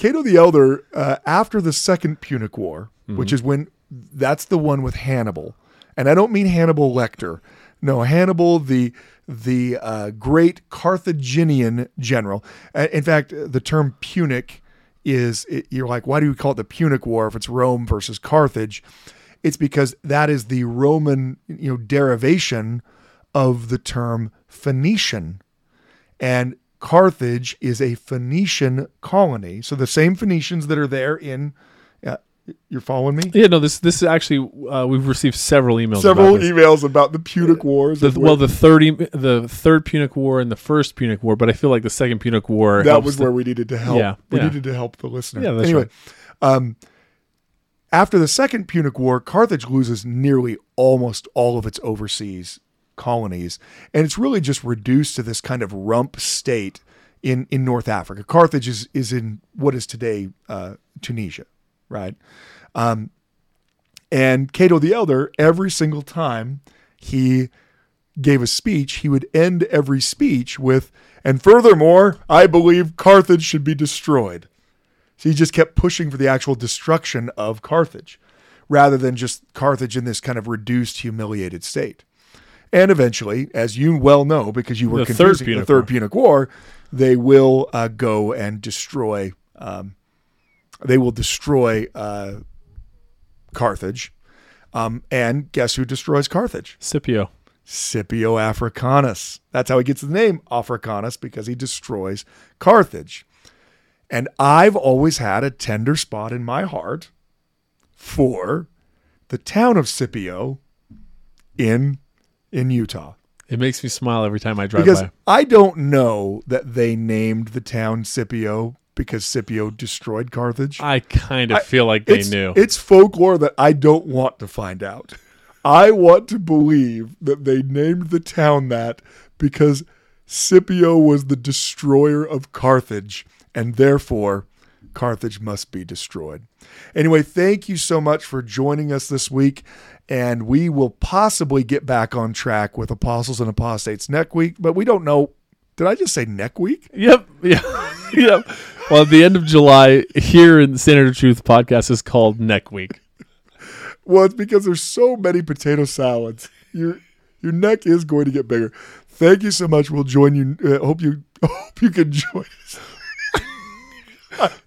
Cato the Elder, uh, after the Second Punic War,
Mm-hmm.
which is when that's the one with Hannibal, and I don't mean Hannibal Lecter. No, Hannibal, the the uh, great Carthaginian general. Uh, in fact, the term Punic is it, you're like, why do we call it the Punic War if it's Rome versus Carthage? It's because that is the Roman, you know, derivation of the term Phoenician. And Carthage is a Phoenician colony. So the same Phoenicians that are there in, uh, you're following me?
Yeah, no. This this is actually uh, we've received several emails.
Several
about
emails about the Punic Wars.
The, well, the third e- the third Punic War and the first Punic War, but I feel like the second Punic War.
that was
the-
where we needed to help.
Yeah,
we
yeah.
needed to help the listener.
Yeah, that's
anyway,
right.
um, after the Second Punic War, Carthage loses nearly almost all of its overseas colonies, and it's really just reduced to this kind of rump state in in North Africa. Carthage is is in what is today uh, Tunisia, right? Um, And Cato the Elder, every single time he gave a speech, he would end every speech with, and furthermore, I believe Carthage should be destroyed. So he just kept pushing for the actual destruction of Carthage rather than just Carthage in this kind of reduced, humiliated state. And eventually, as you well know, because you were
The
confusing
Punic
the Third Punic War, they will uh, go and destroy. Um, they will destroy uh, Carthage. Um, and guess who destroys Carthage?
Scipio.
Scipio Africanus. That's how he gets the name Africanus because he destroys Carthage. And I've always had a tender spot in my heart for the town of Scipio in in Utah.
It makes me smile every time I drive
Because
by.
I don't know that they named the town Scipio because Scipio destroyed Carthage.
I kind of feel like they knew.
It's folklore that I don't want to find out. I want to believe that they named the town that because Scipio was the destroyer of Carthage, and therefore Carthage must be destroyed. Anyway, thank you so much for joining us this week, and we will possibly get back on track with Apostles and Apostates next week, but we don't know. Did I just say neck week?
Yep. [laughs] Yeah. [laughs] yep. Well, at the end of July, here in the Standard of Truth podcast is called Neck Week. [laughs]
Well, it's because there's so many potato salads. Your your neck is going to get bigger. Thank you so much. We'll join you. Uh, hope you hope you can join us.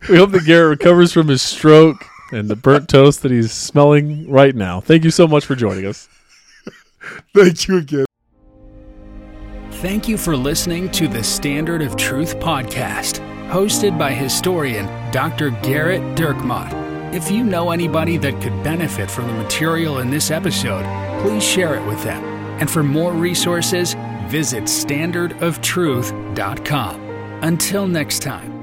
We hope that Gerrit recovers from his stroke and the burnt toast that he's smelling right now. Thank you so much for joining us. [laughs]
Thank you again.
Thank you for listening to the Standard of Truth podcast, hosted by historian Dr. Gerrit Dirkmaat. If you know anybody that could benefit from the material in this episode, please share it with them. And for more resources, visit standardoftruth.com. Until next time.